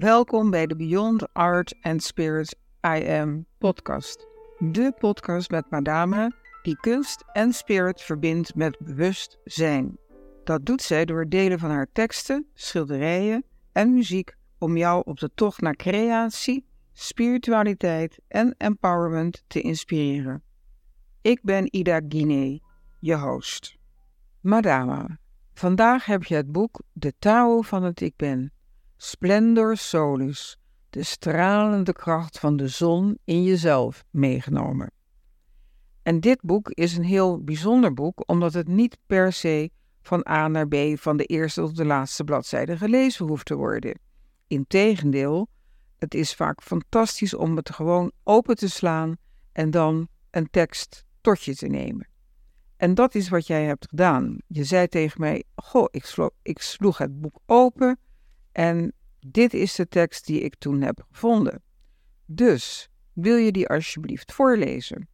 Welkom bij de Beyond Art and Spirit I Am podcast. De podcast met Madame die kunst en spirit verbindt met bewustzijn. Dat doet zij door het delen van haar teksten, schilderijen en muziek om jou op de tocht naar creatie, spiritualiteit en empowerment te inspireren. Ik ben Ida Guinee, je host. Madame, vandaag heb je het boek De Tao van het Ik Ben, Splendor Solus, de stralende kracht van de zon in jezelf meegenomen. En dit boek is een heel bijzonder boek, omdat het niet per se van A naar B van de eerste tot de laatste bladzijde gelezen hoeft te worden. Integendeel, het is vaak fantastisch om het gewoon open te slaan en dan een tekst tot je te nemen. En dat is wat jij hebt gedaan. Je zei tegen mij: Goh, ik ik sloeg het boek open en dit is de tekst die ik toen heb gevonden. Dus wil je die alsjeblieft voorlezen?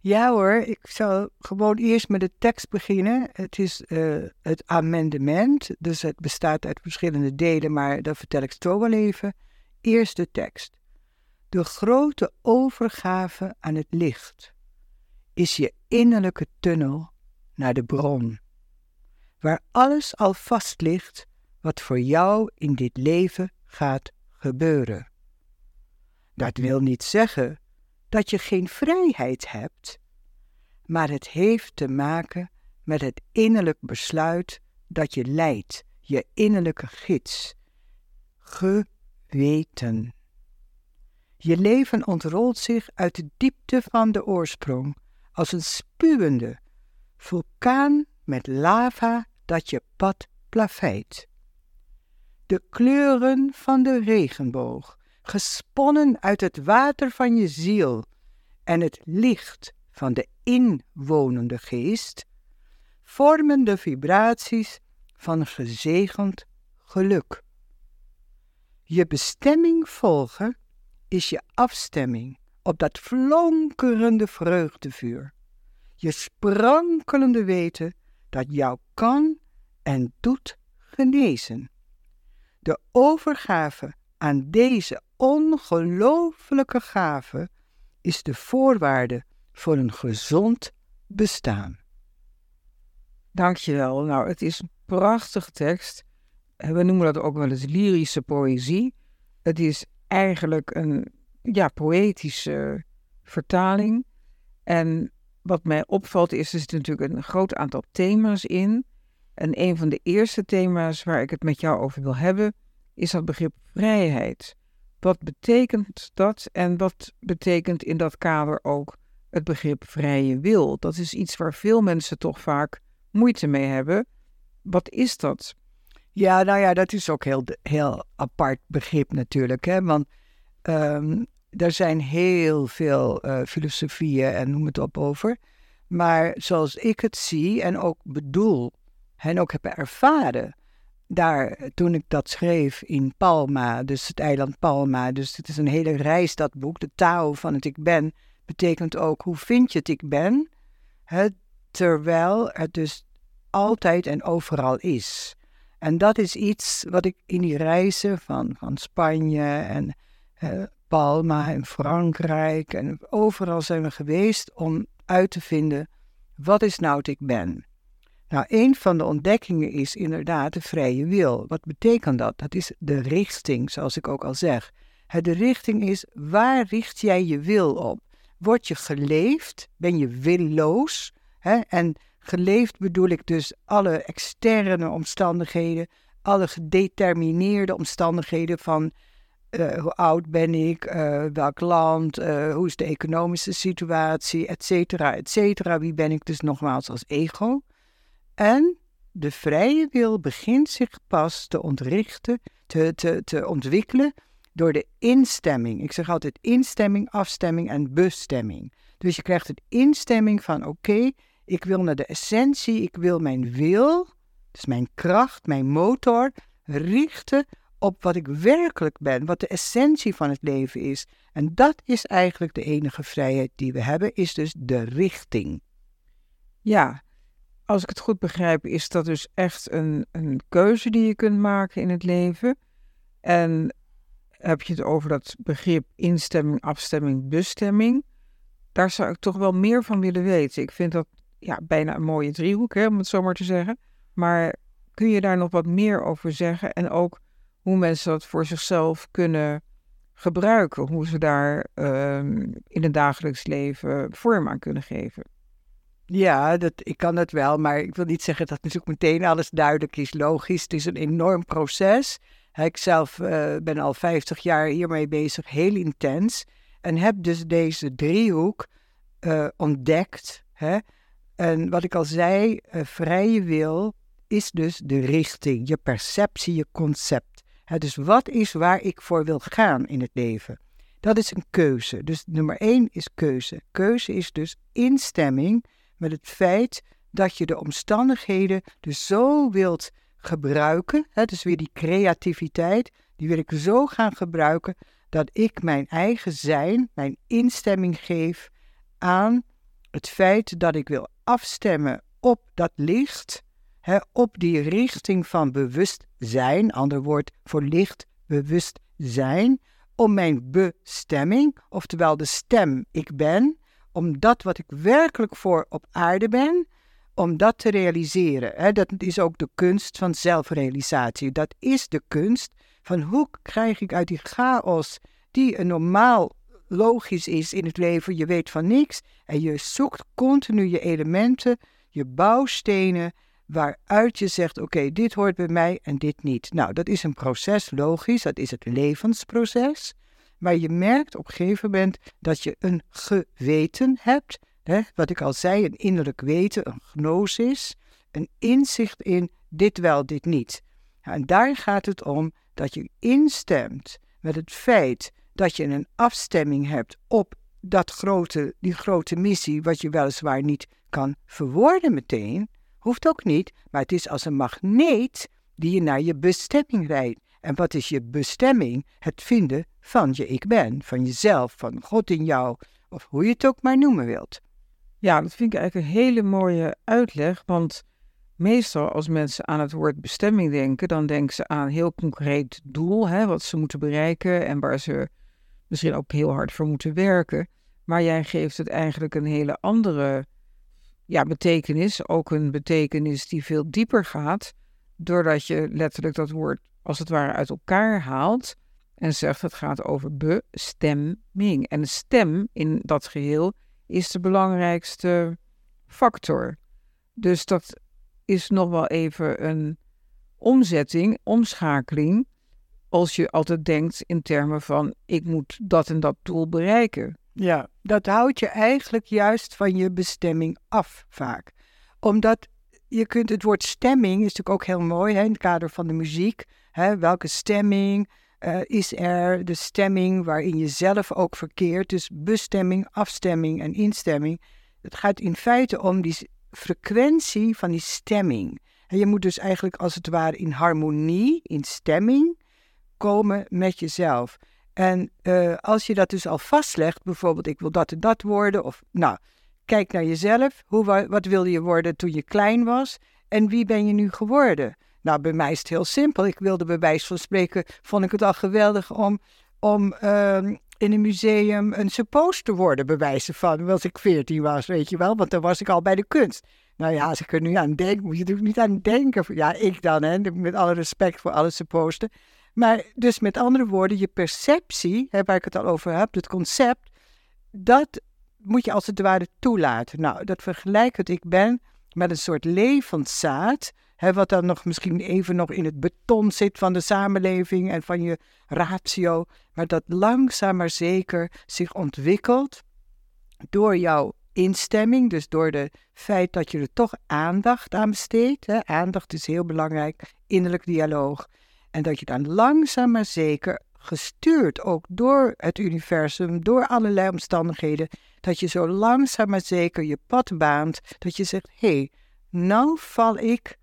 Ja hoor, ik zal gewoon eerst met de tekst beginnen. Het is uh, het amendement, dus het bestaat uit verschillende delen, maar dat vertel ik zo wel even. Eerst de tekst. De grote overgave aan het licht is je innerlijke tunnel naar de bron, waar alles al vast ligt wat voor jou in dit leven gaat gebeuren. Dat wil niet zeggen dat je geen vrijheid hebt, maar het heeft te maken met het innerlijk besluit dat je leidt, je innerlijke gids. Geweten. Je leven ontrolt zich uit de diepte van de oorsprong als een spuwende vulkaan met lava dat je pad plaveit. De kleuren van de regenboog gesponnen uit het water van je ziel en het licht van de inwonende geest, vormen de vibraties van gezegend geluk. Je bestemming volgen is je afstemming op dat flonkerende vreugdevuur. Je sprankelende weten dat jou kan en doet genezen. De overgave aan deze ongelooflijke gave is de voorwaarde voor een gezond bestaan. Dankjewel. Nou, het is een prachtige tekst. We noemen dat ook wel eens lyrische poëzie. Het is eigenlijk een ja, poëtische vertaling. En wat mij opvalt is, er zit natuurlijk een groot aantal thema's in. En een van de eerste thema's waar ik het met jou over wil hebben, is dat begrip vrijheid. Wat betekent dat en wat betekent in dat kader ook het begrip vrije wil? Dat is iets waar veel mensen toch vaak moeite mee hebben. Wat is dat? Ja, nou ja, dat is ook heel, heel apart begrip natuurlijk. Hè? Want um, er zijn heel veel uh, filosofieën en noem het op over. Maar zoals ik het zie en ook bedoel en ook heb ervaren, daar, toen ik dat schreef in Palma, dus het eiland Palma, dus het is een hele reis dat boek, de Tao van het ik ben, betekent ook hoe vind je het ik ben, hè, terwijl het dus altijd en overal is. En dat is iets wat ik in die reizen van, van Spanje en uh, Palma en Frankrijk en overal zijn we geweest om uit te vinden wat is nou het ik ben. Nou, een van de ontdekkingen is inderdaad de vrije wil. Wat betekent dat? Dat is de richting, zoals ik ook al zeg. De richting is waar richt jij je wil op? Word je geleefd? Ben je willoos? En geleefd bedoel ik dus alle externe omstandigheden, alle gedetermineerde omstandigheden van uh, hoe oud ben ik, uh, welk land, uh, hoe is de economische situatie, et cetera, et cetera. Wie ben ik dus nogmaals als ego? En de vrije wil begint zich pas te ontrichten, te, te, te ontwikkelen door de instemming. Ik zeg altijd instemming, afstemming en bestemming. Dus je krijgt het instemming van oké, ik wil naar de essentie, ik wil mijn wil, dus mijn kracht, mijn motor, richten op wat ik werkelijk ben, wat de essentie van het leven is. En dat is eigenlijk de enige vrijheid die we hebben, is dus de richting. Ja, als ik het goed begrijp, is dat dus echt een, een keuze die je kunt maken in het leven. En heb je het over dat begrip instemming, afstemming, bestemming. Daar zou ik toch wel meer van willen weten. Ik vind dat ja, bijna een mooie driehoek, hè, om het zo maar te zeggen. Maar kun je daar nog wat meer over zeggen? En ook hoe mensen dat voor zichzelf kunnen gebruiken, hoe ze daar ehm, in het dagelijks leven vorm aan kunnen geven. Ja, dat, ik kan het wel, maar ik wil niet zeggen dat natuurlijk meteen alles duidelijk is, logisch. Het is een enorm proces. Ik zelf uh, ben al 50 jaar hiermee bezig, heel intens. En heb dus deze driehoek uh, ontdekt. Hè? En wat ik al zei, uh, vrije wil is dus de richting, je perceptie, je concept. dus wat is waar ik voor wil gaan in het leven? Dat is een keuze. Dus nummer één is keuze. Keuze is dus instemming met het feit dat je de omstandigheden dus zo wilt gebruiken. Hè, dus weer die creativiteit, die wil ik zo gaan gebruiken dat ik mijn eigen zijn, mijn instemming geef aan het feit dat ik wil afstemmen op dat licht op die richting van bewustzijn, ander woord voor licht bewustzijn, om mijn bestemming, oftewel de stem ik ben, om dat wat ik werkelijk voor op aarde ben, om dat te realiseren. dat is ook de kunst van zelfrealisatie. Dat is de kunst van hoe krijg ik uit die chaos, die een normaal logisch is in het leven, je weet van niks en je zoekt continu je elementen, je bouwstenen waaruit je zegt: Oké, dit hoort bij mij en dit niet. Nou, dat is een proces, logisch, dat is het levensproces. Maar je merkt op een gegeven moment dat je een geweten hebt. Hè, wat ik al zei, een innerlijk weten, een gnosis, een inzicht in dit wel, dit niet. En daar gaat het om dat je instemt met het feit dat je een afstemming hebt op dat grote, die grote missie, wat je weliswaar niet kan verwoorden meteen, Hoeft ook niet, maar het is als een magneet die je naar je bestemming rijdt. En wat is je bestemming? Het vinden van je ik ben, van jezelf, van God in jou, of hoe je het ook maar noemen wilt. Ja, dat vind ik eigenlijk een hele mooie uitleg, want meestal als mensen aan het woord bestemming denken, dan denken ze aan een heel concreet doel, hè, wat ze moeten bereiken en waar ze misschien ook heel hard voor moeten werken. Maar jij geeft het eigenlijk een hele andere ja, betekenis, ook een betekenis die veel dieper gaat, doordat je letterlijk dat woord als het ware uit elkaar haalt en zegt het gaat over bestemming. En stem in dat geheel is de belangrijkste factor. Dus dat is nog wel even een omzetting, omschakeling, als je altijd denkt in termen van ik moet dat en dat doel bereiken. Ja, dat houdt je eigenlijk juist van je bestemming af vaak. Omdat je kunt het woord stemming is natuurlijk ook heel mooi hè, in het kader van de muziek. Hè, welke stemming uh, is er? De stemming waarin je zelf ook verkeert. Dus bestemming, afstemming en instemming. Het gaat in feite om die frequentie van die stemming. En je moet dus eigenlijk als het ware in harmonie, in stemming komen met jezelf. En uh, als je dat dus al vastlegt, bijvoorbeeld ik wil dat en dat worden, of nou, kijk naar jezelf, hoe, wat wilde je worden toen je klein was en wie ben je nu geworden? Nou, bij mij is het heel simpel. Ik wilde bij wijze van spreken, vond ik het al geweldig om, om uh, in een museum een suppost te worden, bij wijze van, als ik veertien was, weet je wel, want dan was ik al bij de kunst. Nou ja, als ik er nu aan denk, moet je natuurlijk niet aan denken. Ja, ik dan, hè, met alle respect voor alle supposten. Maar dus met andere woorden, je perceptie, hè, waar ik het al over heb, het concept, dat moet je als het ware toelaten. Nou, dat vergelijkend ik ben met een soort levend zaad, hè, wat dan nog misschien even nog in het beton zit van de samenleving en van je ratio, maar dat langzaam maar zeker zich ontwikkelt door jouw instemming, dus door het feit dat je er toch aandacht aan besteedt. Hè. Aandacht is heel belangrijk, innerlijk dialoog. En dat je dan langzaam maar zeker, gestuurd ook door het universum, door allerlei omstandigheden, dat je zo langzaam maar zeker je pad baant, dat je zegt, hé, nou val ik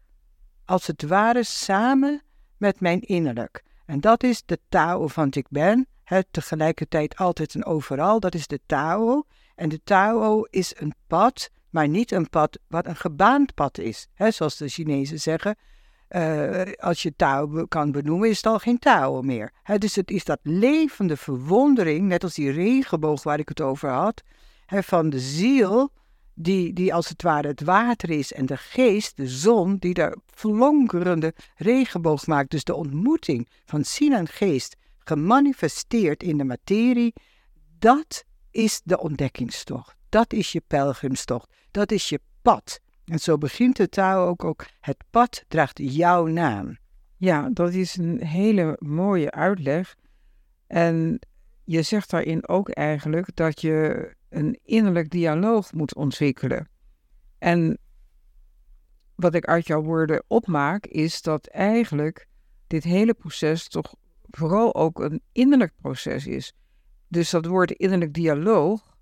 als het ware samen met mijn innerlijk. En dat is de Tao van ik ben, het tegelijkertijd altijd en overal, dat is de Tao. En de Tao is een pad, maar niet een pad wat een gebaand pad is. He, zoals de Chinezen zeggen, eh, als je Tao kan benoemen, is het al geen Tao meer. dus het is dat levende verwondering, net als die regenboog waar ik het over had, van de ziel, die, die als het ware het water is, en de geest, de zon, die daar flonkerende regenboog maakt. Dus de ontmoeting van ziel en geest, gemanifesteerd in de materie, dat is de ontdekkingstocht. Dat is je pelgrimstocht. Dat is je pad. En zo begint de taal ook, ook. Het pad draagt jouw naam. Ja, dat is een hele mooie uitleg. En je zegt daarin ook eigenlijk dat je een innerlijk dialoog moet ontwikkelen. En wat ik uit jouw woorden opmaak, is dat eigenlijk dit hele proces toch vooral ook een innerlijk proces is. Dus dat woord innerlijk dialoog,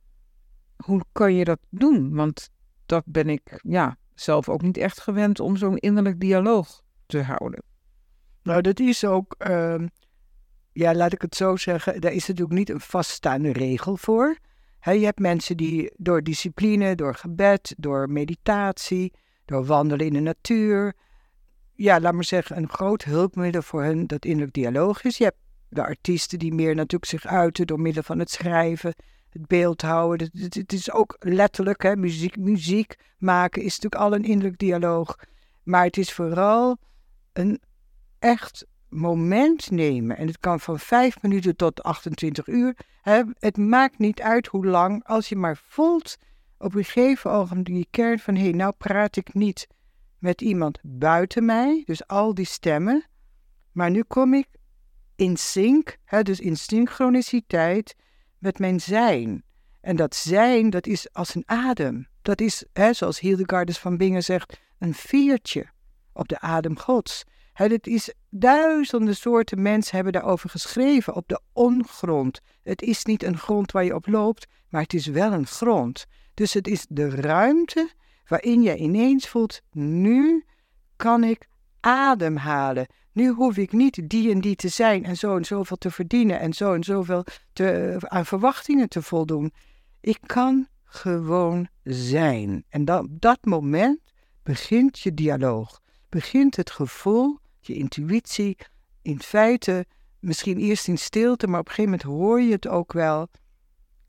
hoe kan je dat doen? Want dat ben ik ja, zelf ook niet echt gewend om zo'n innerlijk dialoog te houden. Nou, dat is ook, uh, ja, laat ik het zo zeggen, daar is natuurlijk niet een vaststaande regel voor. je hebt mensen die door discipline, door gebed, door meditatie, door wandelen in de natuur, ja, laat maar zeggen, een groot hulpmiddel voor hen dat innerlijk dialoog is. Je hebt de artiesten die meer natuurlijk zich uiten door middel van het schrijven, het beeld houden. Het, is ook letterlijk, hè, muziek, muziek maken is natuurlijk al een innerlijk dialoog. Maar het is vooral een echt moment nemen. En het kan van vijf minuten tot 28 uur. Hè. Het maakt niet uit hoe lang, als je maar voelt op een gegeven ogenblik die kern van... hé, hey, nou praat ik niet met iemand buiten mij, dus al die stemmen. Maar nu kom ik in sync, hè, dus in synchroniciteit met mijn zijn. En dat zijn, dat is als een adem. Dat is, hè, zoals Hildegardus van Bingen zegt, een viertje op de adem Gods. Hè, het is duizenden soorten mensen hebben daarover geschreven op de ongrond. Het is niet een grond waar je op loopt, maar het is wel een grond. Dus het is de ruimte waarin je ineens voelt, nu kan ik ademhalen. Nu hoef ik niet die en die te zijn en zo en zoveel te verdienen en zo en zoveel te, aan verwachtingen te voldoen. Ik kan gewoon zijn. En dan, op dat moment begint je dialoog. Begint het gevoel, je intuïtie, in feite misschien eerst in stilte, maar op een gegeven moment hoor je het ook wel.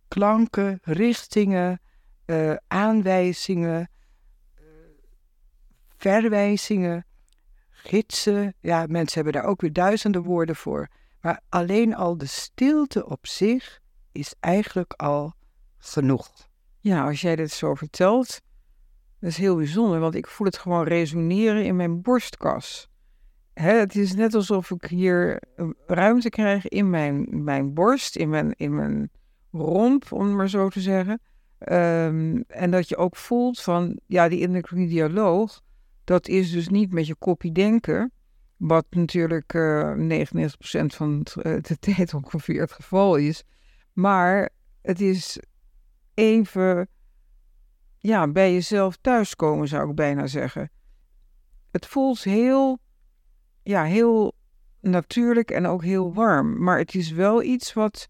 Klanken, richtingen, uh, aanwijzingen, uh, verwijzingen gidsen. Ja, mensen hebben daar ook weer duizenden woorden voor. Maar alleen al de stilte op zich is eigenlijk al genoeg. Ja, als jij dit zo vertelt, dat is heel bijzonder, want ik voel het gewoon resoneren in mijn borstkas. Hè, het is net alsof ik hier ruimte krijg in mijn, mijn borst, in mijn, in mijn romp, om het maar zo te zeggen. Ehm, en dat je ook voelt van, ja, die innerlijke dialoog, dat is dus niet met je kopie denken, wat natuurlijk uh, eh, 99% van eh, de tijd ongeveer het geval is. Maar het is even ja, bij jezelf thuiskomen, zou ik bijna zeggen. Het voelt heel, ja, heel natuurlijk en ook heel warm. Maar het is wel iets wat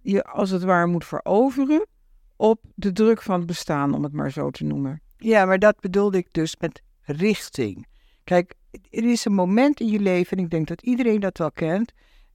je als het ware moet veroveren op de druk van het bestaan, om het maar zo te noemen. Ja, maar dat bedoelde ik dus met richting. Kijk, er is een moment in je leven, en ik denk dat iedereen dat wel kent,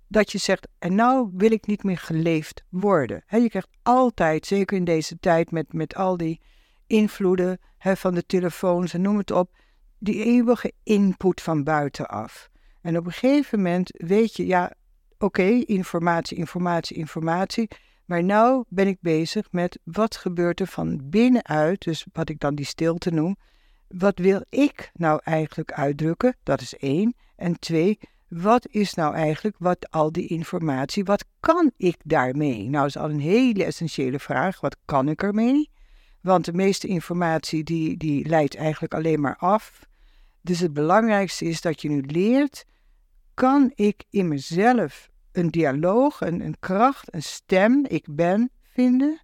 dat je zegt, en nou wil ik niet meer geleefd worden. je krijgt altijd, zeker in deze tijd met, met al die invloeden van de telefoons en noem het op, die eeuwige input van buitenaf. En op een gegeven moment weet je, ja, oké, informatie, informatie, informatie. Maar nu ben ik bezig met wat gebeurt er van binnenuit, dus wat ik dan die stilte noem, wat wil ik nou eigenlijk uitdrukken? Dat is één. En twee, wat is nou eigenlijk wat al die informatie, wat kan ik daarmee? Nou, is al een hele essentiële vraag. Wat kan ik ermee? Want de meeste informatie die, die leidt eigenlijk alleen maar af. Dus het belangrijkste is dat je nu leert, kan ik in mezelf een dialoog, een, een kracht, een stem, ik ben vinden?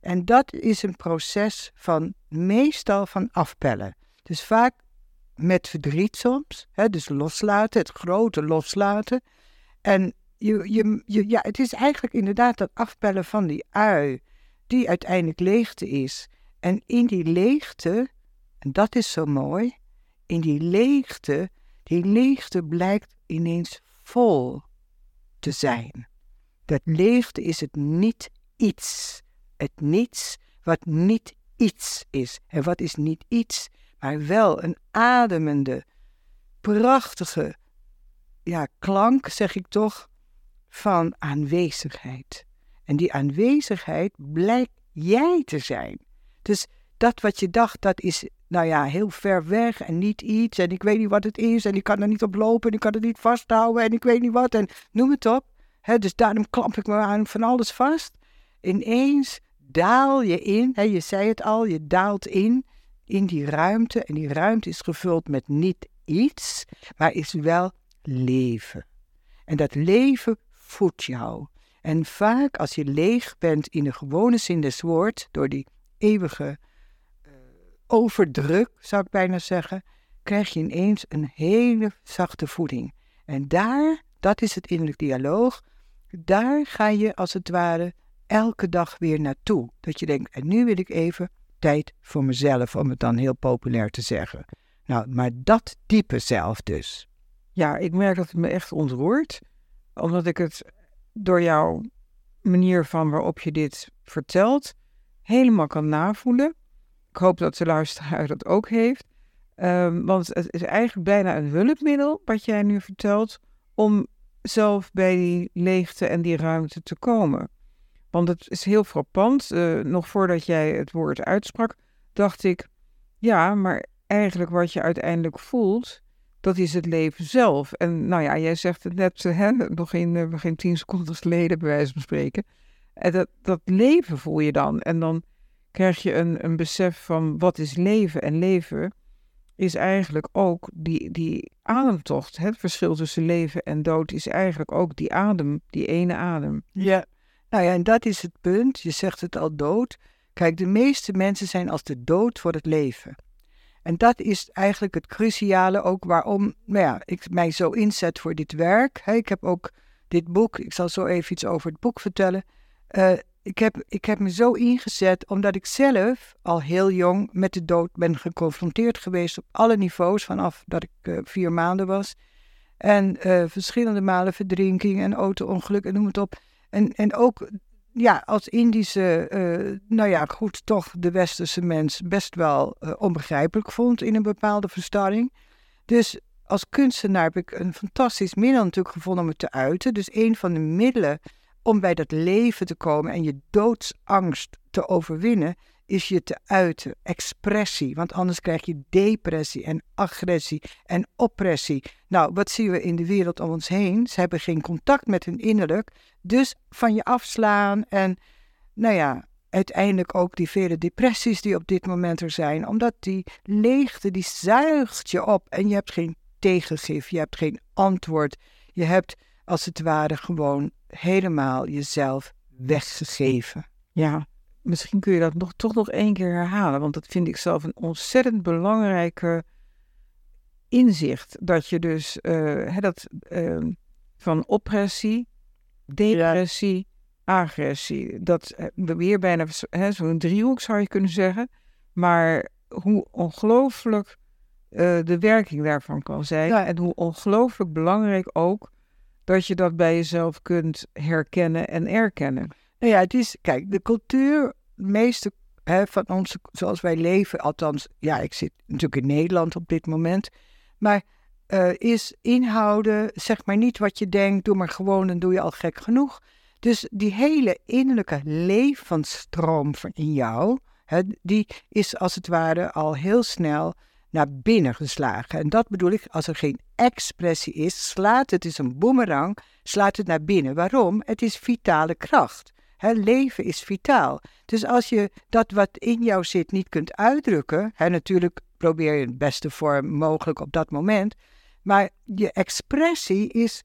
En dat is een proces van meestal van afpellen. Dus vaak met verdriet soms, hè, dus loslaten, het grote loslaten. En je, je, je, ja, het is eigenlijk inderdaad dat afpellen van die ui, die uiteindelijk leegte is. En in die leegte, en dat is zo mooi, in die leegte Die leegte blijkt ineens vol te zijn. Dat leegte is het niet iets. Het niets wat niet iets is. En wat is niet iets, maar wel een ademende, prachtige ja, klank, zeg ik toch, van aanwezigheid. En die aanwezigheid blijkt jij te zijn. Dus dat wat je dacht, dat is nou ja, heel ver weg en niet iets. En ik weet niet wat het is. En ik kan er niet op lopen. En ik kan het niet vasthouden. En ik weet niet wat. En noem het op. dus daarom klamp ik me aan van alles vast. Ineens daal je in. je zei het al. Je daalt in. In die ruimte. En die ruimte is gevuld met niet iets. Maar is wel leven. En dat leven voedt jou. En vaak als je leeg bent in de gewone zin des woord, door die eeuwige uh, overdruk, zou ik bijna zeggen, krijg je ineens een hele zachte voeding. En daar, dat is het innerlijk dialoog, daar ga je als het ware elke dag weer naartoe. Dat je denkt, en nu wil ik even tijd voor mezelf, om het dan heel populair te zeggen. Nou, maar dat diepe zelf dus. Ja, ik merk dat het me echt ontroert, omdat ik het door jouw manier van waarop je dit vertelt helemaal kan navoelen. Ik hoop dat de luisteraar dat ook heeft. Um, want het is eigenlijk bijna een hulpmiddel wat jij nu vertelt om zelf bij die leegte en die ruimte te komen. Want het is heel frappant. Uh, nog voordat jij het woord uitsprak, dacht ik: ja, maar eigenlijk wat je uiteindelijk voelt, dat is het leven zelf. En nou ja, jij zegt het net hè, nog in, uh, geen tien seconden geleden, bij wijze van spreken. En dat, dat leven voel je dan. En dan krijg je een, een besef van wat is leven. En leven is eigenlijk ook die, die ademtocht. Het verschil tussen leven en dood is eigenlijk ook die adem, die ene adem. Ja, nou ja, en dat is het punt. Je zegt het al dood. Kijk, de meeste mensen zijn als de dood voor het leven. En dat is eigenlijk het cruciale ook waarom nou ja, ik mij zo inzet voor dit werk. ik heb ook dit boek, ik zal zo even iets over het boek vertellen. Uh, ik, heb, ik heb me zo ingezet omdat ik zelf al heel jong met de dood ben geconfronteerd geweest op alle niveaus vanaf dat ik uh, vier maanden was. En uh, verschillende malen verdrinking en auto-ongeluk en noem het op. En, en ook ja, als Indische, uh, nou ja, goed, toch de westerse mens best wel uh, onbegrijpelijk vond in een bepaalde verstarring. Dus als kunstenaar heb ik een fantastisch middel natuurlijk gevonden om het te uiten. Dus een van de middelen om bij dat leven te komen en je doodsangst te overwinnen, is je te uiten, expressie. Want anders krijg je depressie en agressie en oppressie. Nou, wat zien we in de wereld om ons heen? Ze hebben geen contact met hun innerlijk. Dus van je afslaan en, nou ja, uiteindelijk ook die vele depressies die op dit moment er zijn. Omdat die leegte, die zuigt je op en je hebt geen tegengif, je hebt geen antwoord. Je hebt als het ware gewoon helemaal jezelf weggegeven. Ja, misschien kun je dat nog, toch nog één keer herhalen, want dat vind ik zelf een ontzettend belangrijke inzicht. Dat je dus uh, dat, uh, van oppressie, depressie, agressie, dat uh, weer bijna zo'n driehoek zou je kunnen zeggen, maar hoe ongelooflijk de werking daarvan kan zijn en hoe ongelooflijk belangrijk ook dat je dat bij jezelf kunt herkennen en erkennen. Nou ja, het is, kijk, de cultuur, de meeste hè, van ons, zoals wij leven, althans, ja, ik zit natuurlijk in Nederland op dit moment, maar uh, is inhouden, zeg maar niet wat je denkt, doe maar gewoon, dan doe je al gek genoeg. Dus die hele innerlijke levensstroom van in jou, hè, die is als het ware al heel snel naar binnen geslagen. En dat bedoel ik, als er geen expressie is, slaat het, is een boemerang, slaat het naar binnen. Waarom? Het is vitale kracht. Leven is vitaal. Dus als je dat wat in jou zit niet kunt uitdrukken, natuurlijk probeer je het beste vorm mogelijk op dat moment, maar je expressie is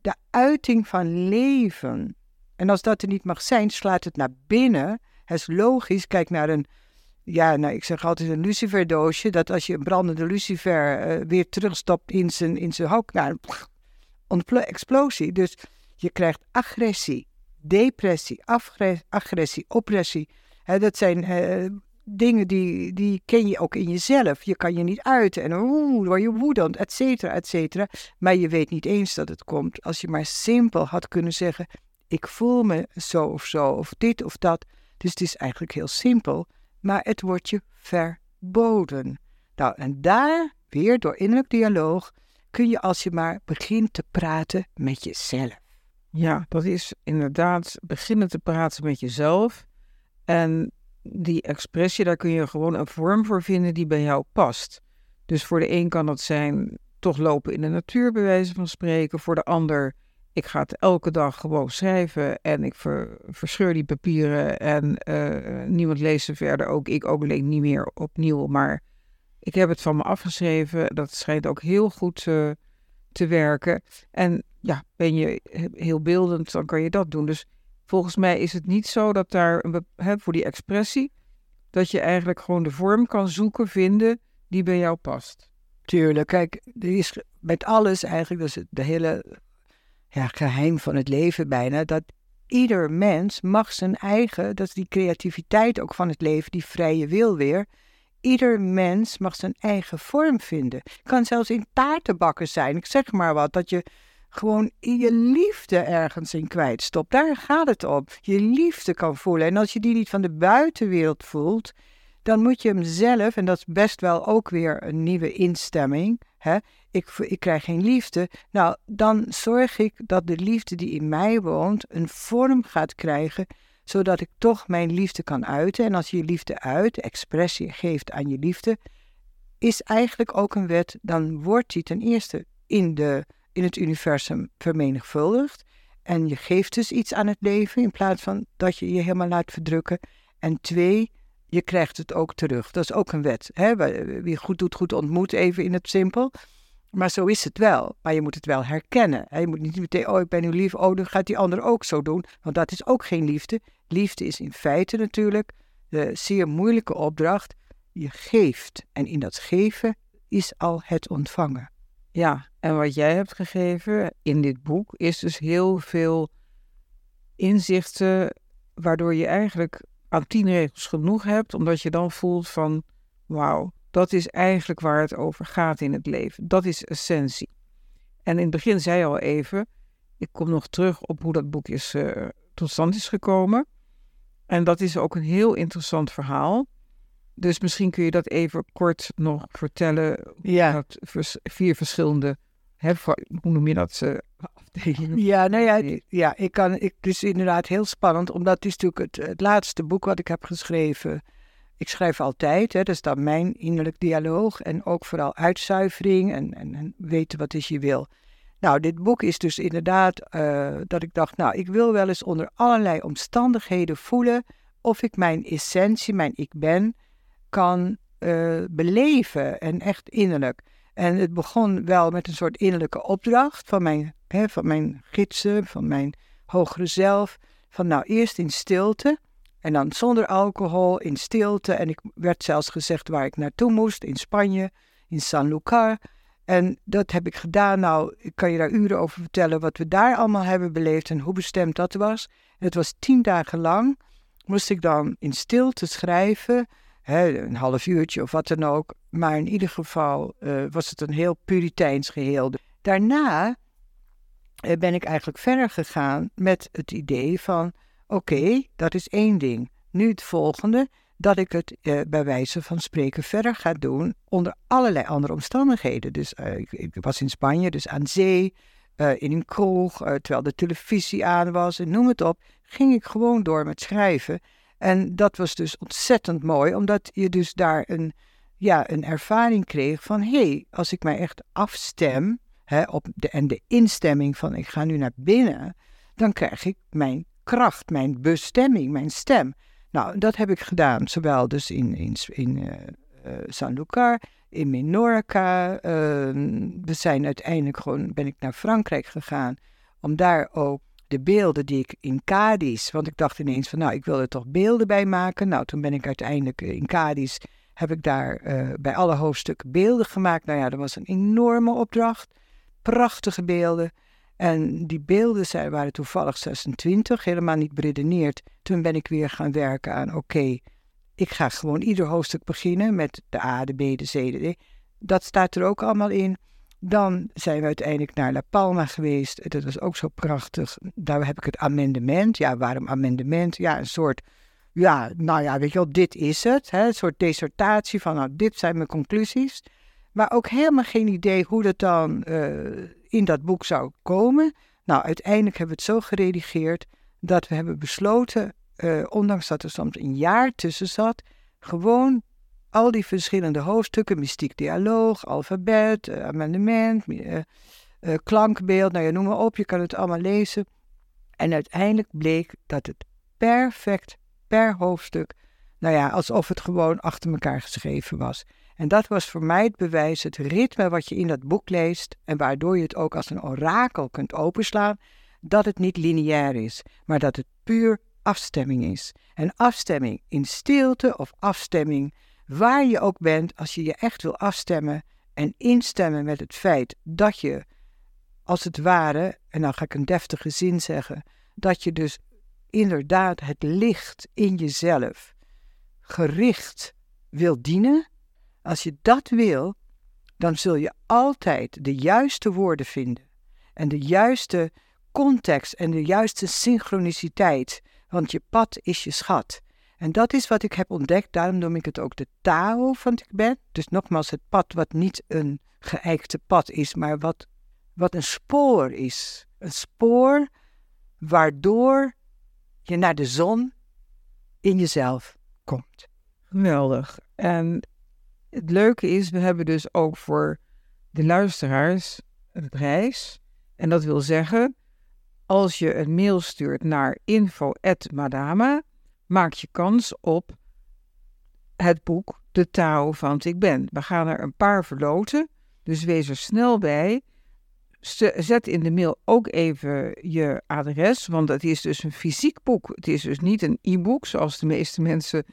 de uiting van leven. En als dat er niet mag zijn, slaat het naar binnen. Het is logisch, kijk naar een ja, nou, ik zeg altijd een luciferdoosje. Dat als je een brandende lucifer uh, weer terugstopt in zijn, in zijn hok, nou, explosie. Dus je krijgt agressie, depressie, agressie, oppressie. dat zijn uh, dingen die, die ken je ook in jezelf. Je kan je niet uiten en oeh, word je woedend, et cetera, et cetera. Maar je weet niet eens dat het komt. Als je maar simpel had kunnen zeggen, ik voel me zo of zo, of dit of dat. Dus het is eigenlijk heel simpel, maar het wordt je verboden. Nou, en daar, weer door innerlijk dialoog, kun je als je maar begint te praten met jezelf. Ja, dat is inderdaad beginnen te praten met jezelf. En die expressie, daar kun je gewoon een vorm voor vinden die bij jou past. Dus voor de een kan dat zijn toch lopen in de natuur, bij wijze van spreken. Voor de ander, ik ga het elke dag gewoon schrijven en ik verscheur die papieren en uh, niemand leest ze verder. Ook ik ook niet meer opnieuw, maar ik heb het van me afgeschreven. Dat schijnt ook heel goed uh, te werken. En ja, ben je heel beeldend, dan kan je dat doen. Dus volgens mij is het niet zo dat daar hè, voor die expressie, dat je eigenlijk gewoon de vorm kan zoeken, vinden die bij jou past. Tuurlijk, kijk, er is met alles eigenlijk, dat is het de hele ja, geheim van het leven bijna, dat ieder mens mag zijn eigen, dat is die creativiteit ook van het leven, die vrije wil weer. Ieder mens mag zijn eigen vorm vinden. Kan zelfs in taartenbakken zijn. Ik zeg maar wat, dat je gewoon je liefde ergens in kwijtstopt. Daar gaat het om. Je liefde kan voelen. En als je die niet van de buitenwereld voelt, dan moet je hem zelf, en dat is best wel ook weer een nieuwe instemming. Hè? Ik, ik krijg geen liefde. Nou, dan zorg ik dat de liefde die in mij woont een vorm gaat krijgen, zodat ik toch mijn liefde kan uiten. En als je je liefde uit, expressie geeft aan je liefde, is eigenlijk ook een wet, dan wordt die ten eerste in de in het universum vermenigvuldigt. En je geeft dus iets aan het leven in plaats van dat je je helemaal laat verdrukken. En twee, je krijgt het ook terug. Dat is ook een wet. Hè? Wie goed doet, goed ontmoet, even in het simpel. Maar zo is het wel. Maar je moet het wel herkennen. Je moet niet meteen, oh ik ben nu lief, oh dan gaat die ander ook zo doen. Want dat is ook geen liefde. Liefde is in feite natuurlijk de zeer moeilijke opdracht. Je geeft. En in dat geven is al het ontvangen. Ja, en wat jij hebt gegeven in dit boek is dus heel veel inzichten, waardoor je eigenlijk aan tien regels genoeg hebt, omdat je dan voelt van, wauw, dat is eigenlijk waar het over gaat in het leven. Dat is essentie. En in het begin zei je al even, ik kom nog terug op hoe dat boek is, uh, tot stand is gekomen. En dat is ook een heel interessant verhaal. Dus misschien kun je dat even kort nog vertellen. Ja. Dat vier verschillende, hè, hoe noem je dat, uh, afdelingen? Ja, nou ja, ja ik kan, ik, het is inderdaad heel spannend, omdat het is natuurlijk het, het laatste boek wat ik heb geschreven. Ik schrijf altijd, hè, dat is dan mijn innerlijk dialoog en ook vooral uitzuivering en, en, en weten wat is je wil. Nou, dit boek is dus inderdaad uh, dat ik dacht, nou, ik wil wel eens onder allerlei omstandigheden voelen of ik mijn essentie, mijn ik ben, kan uh, beleven en echt innerlijk. En het begon wel met een soort innerlijke opdracht van mijn, hè, van mijn gidsen, van mijn hogere zelf. Van nou eerst in stilte en dan zonder alcohol in stilte. En ik werd zelfs gezegd waar ik naartoe moest, in Spanje, in Sanlúcar. En dat heb ik gedaan. Nou, ik kan je daar uren over vertellen wat we daar allemaal hebben beleefd en hoe bestemd dat was. het was tien dagen lang. Moest ik dan in stilte schrijven een half uurtje of wat dan ook. Maar in ieder geval uh, was het een heel puriteins geheel. Daarna uh, ben ik eigenlijk verder gegaan met het idee van: oké, dat is één ding. Nu het volgende, dat ik het uh, bij wijze van spreken verder ga doen onder allerlei andere omstandigheden. Dus ik, ik, was in Spanje, dus aan zee, in een kroeg, terwijl de televisie aan was en noem het op, ging ik gewoon door met schrijven. En dat was dus ontzettend mooi, omdat je dus daar een, ja, een ervaring kreeg van hé, hey, als ik mij echt afstem hè, op de, en de instemming van ik ga nu naar binnen, dan krijg ik mijn kracht, mijn bestemming, mijn stem. Nou, dat heb ik gedaan, zowel dus in, in, in uh, uh, Sanlúcar, in Menorca. Ehm, we zijn uiteindelijk gewoon, ben ik naar Frankrijk gegaan om daar ook de beelden die ik in Cadiz, want ik dacht ineens van nou, ik wil er toch beelden bij maken. Nou, toen ben ik uiteindelijk eh, in Cadiz, heb ik daar uh, bij alle hoofdstukken beelden gemaakt. Nou ja, dat was een enorme opdracht. Prachtige beelden. En die beelden zijn, waren toevallig 26, helemaal niet beredeneerd. Toen ben ik weer gaan werken aan oké, ik ga gewoon ieder hoofdstuk beginnen met de A, de B, de C, de D. Dat staat er ook allemaal in. Dan zijn we uiteindelijk naar La Palma geweest. Dat was ook zo prachtig. Daar heb ik het amendement. Ja, waarom amendement? Ja, een soort, ja, nou ja, weet je wel, dit is het. Hè? Een soort dissertatie van, nou, dit zijn mijn conclusies. Maar ook helemaal geen idee hoe dat dan uh, in dat boek zou komen. Nou, uiteindelijk hebben we het zo geredigeerd dat we hebben besloten, uh, ondanks dat er soms een jaar tussen zat, gewoon al die verschillende hoofdstukken, mystiek dialoog, alfabet, uh, amendement, uh, klankbeeld, nou ja, noem maar op, je kan het allemaal lezen. En uiteindelijk bleek dat het perfect per hoofdstuk, nou ja, alsof het gewoon achter elkaar geschreven was. En dat was voor mij het bewijs, het ritme wat je in dat boek leest en waardoor je het ook als een orakel kunt openslaan, dat het niet lineair is, maar dat het puur afstemming is. En afstemming in stilte of afstemming waar je ook bent, als je je echt wil afstemmen en instemmen met het feit dat je, als het ware, en dan ga ik een deftige zin zeggen, dat je dus inderdaad het licht in jezelf gericht wil dienen, als je dat wil, dan zul je altijd de juiste woorden vinden en de juiste context en de juiste synchroniciteit, want je pad is je schat. En dat is wat ik heb ontdekt, daarom noem ik het ook de Tao van ben. Dus nogmaals, het pad wat niet een geëikte pad is, maar wat, wat een spoor is. Een spoor waardoor je naar de zon in jezelf komt. Geweldig. En het leuke is, we hebben dus ook voor de luisteraars een prijs. En dat wil zeggen, als je een mail stuurt naar info.madama, maak je kans op het boek De Tao van Ik Ben. We gaan er een paar verloten, dus wees er snel bij. Zet in de mail ook even je adres, want het is dus een fysiek boek. Het is dus niet een e-book, zoals de meeste mensen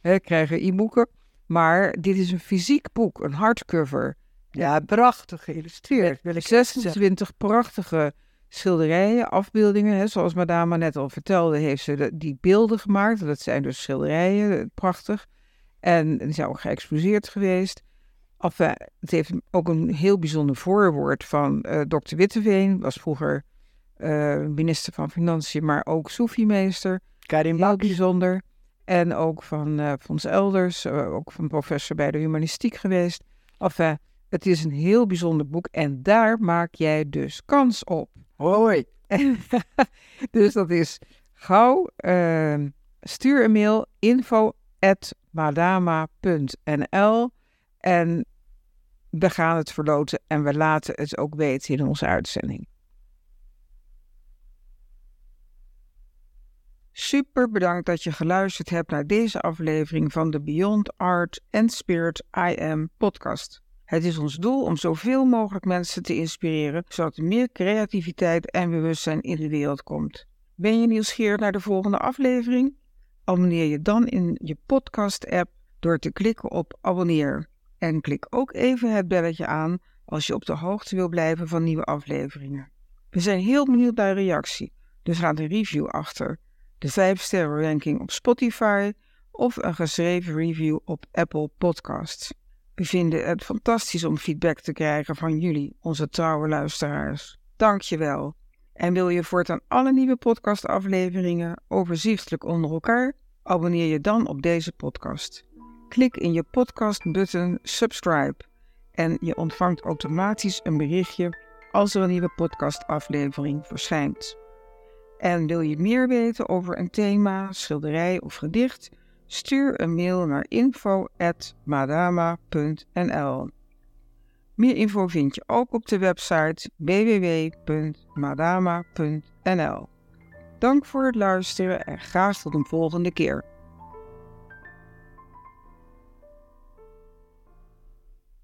hè, krijgen e-boeken. Maar dit is een fysiek boek, een hardcover. Ja, prachtig geïllustreerd. Wil ik 26 prachtige schilderijen, afbeeldingen. Hè, zoals madame net al vertelde, heeft ze die beelden gemaakt. Dat zijn dus schilderijen, eh, prachtig. En die zijn ook geëxposeerd geweest. Enfin, eh, het heeft ook een heel bijzonder voorwoord van uh, dokter Witteveen. Was vroeger uh, minister van Financiën, maar ook Soefiemeester. Karin Heel bijzonder. En ook van uh, Fons Elders, ook van professor bij de humanistiek geweest. Enfin, het is een heel bijzonder boek en daar maak jij dus kans op. Hoi. dus dat is gauw. Uh, stuur een mail info@madama.nl en we gaan het verloten en we laten het ook weten in onze uitzending. Super bedankt dat je geluisterd hebt naar deze aflevering van de Beyond Art and Spirit I Am podcast. Het is ons doel om zoveel mogelijk mensen te inspireren, zodat er meer creativiteit en bewustzijn in de wereld komt. Ben je nieuwsgierig naar de volgende aflevering? Abonneer je dan in je podcast-app door te klikken op abonneer. En klik ook even het belletje aan als je op de hoogte wil blijven van nieuwe afleveringen. We zijn heel benieuwd naar reactie, dus laat een review achter, de 5-sterren ranking op Spotify of een geschreven review op Apple Podcasts. We vinden het fantastisch om feedback te krijgen van jullie, onze trouwe luisteraars. Dank je wel. En wil je voortaan alle nieuwe podcastafleveringen overzichtelijk onder elkaar? Abonneer je dan op deze podcast. Klik in je podcast-button subscribe en je ontvangt automatisch een berichtje als er een nieuwe podcastaflevering verschijnt. En wil je meer weten over een thema, schilderij of gedicht? Stuur een mail naar info.madama.nl. Meer info vind je ook op de website www.madama.nl. Dank voor het luisteren en graag tot een volgende keer.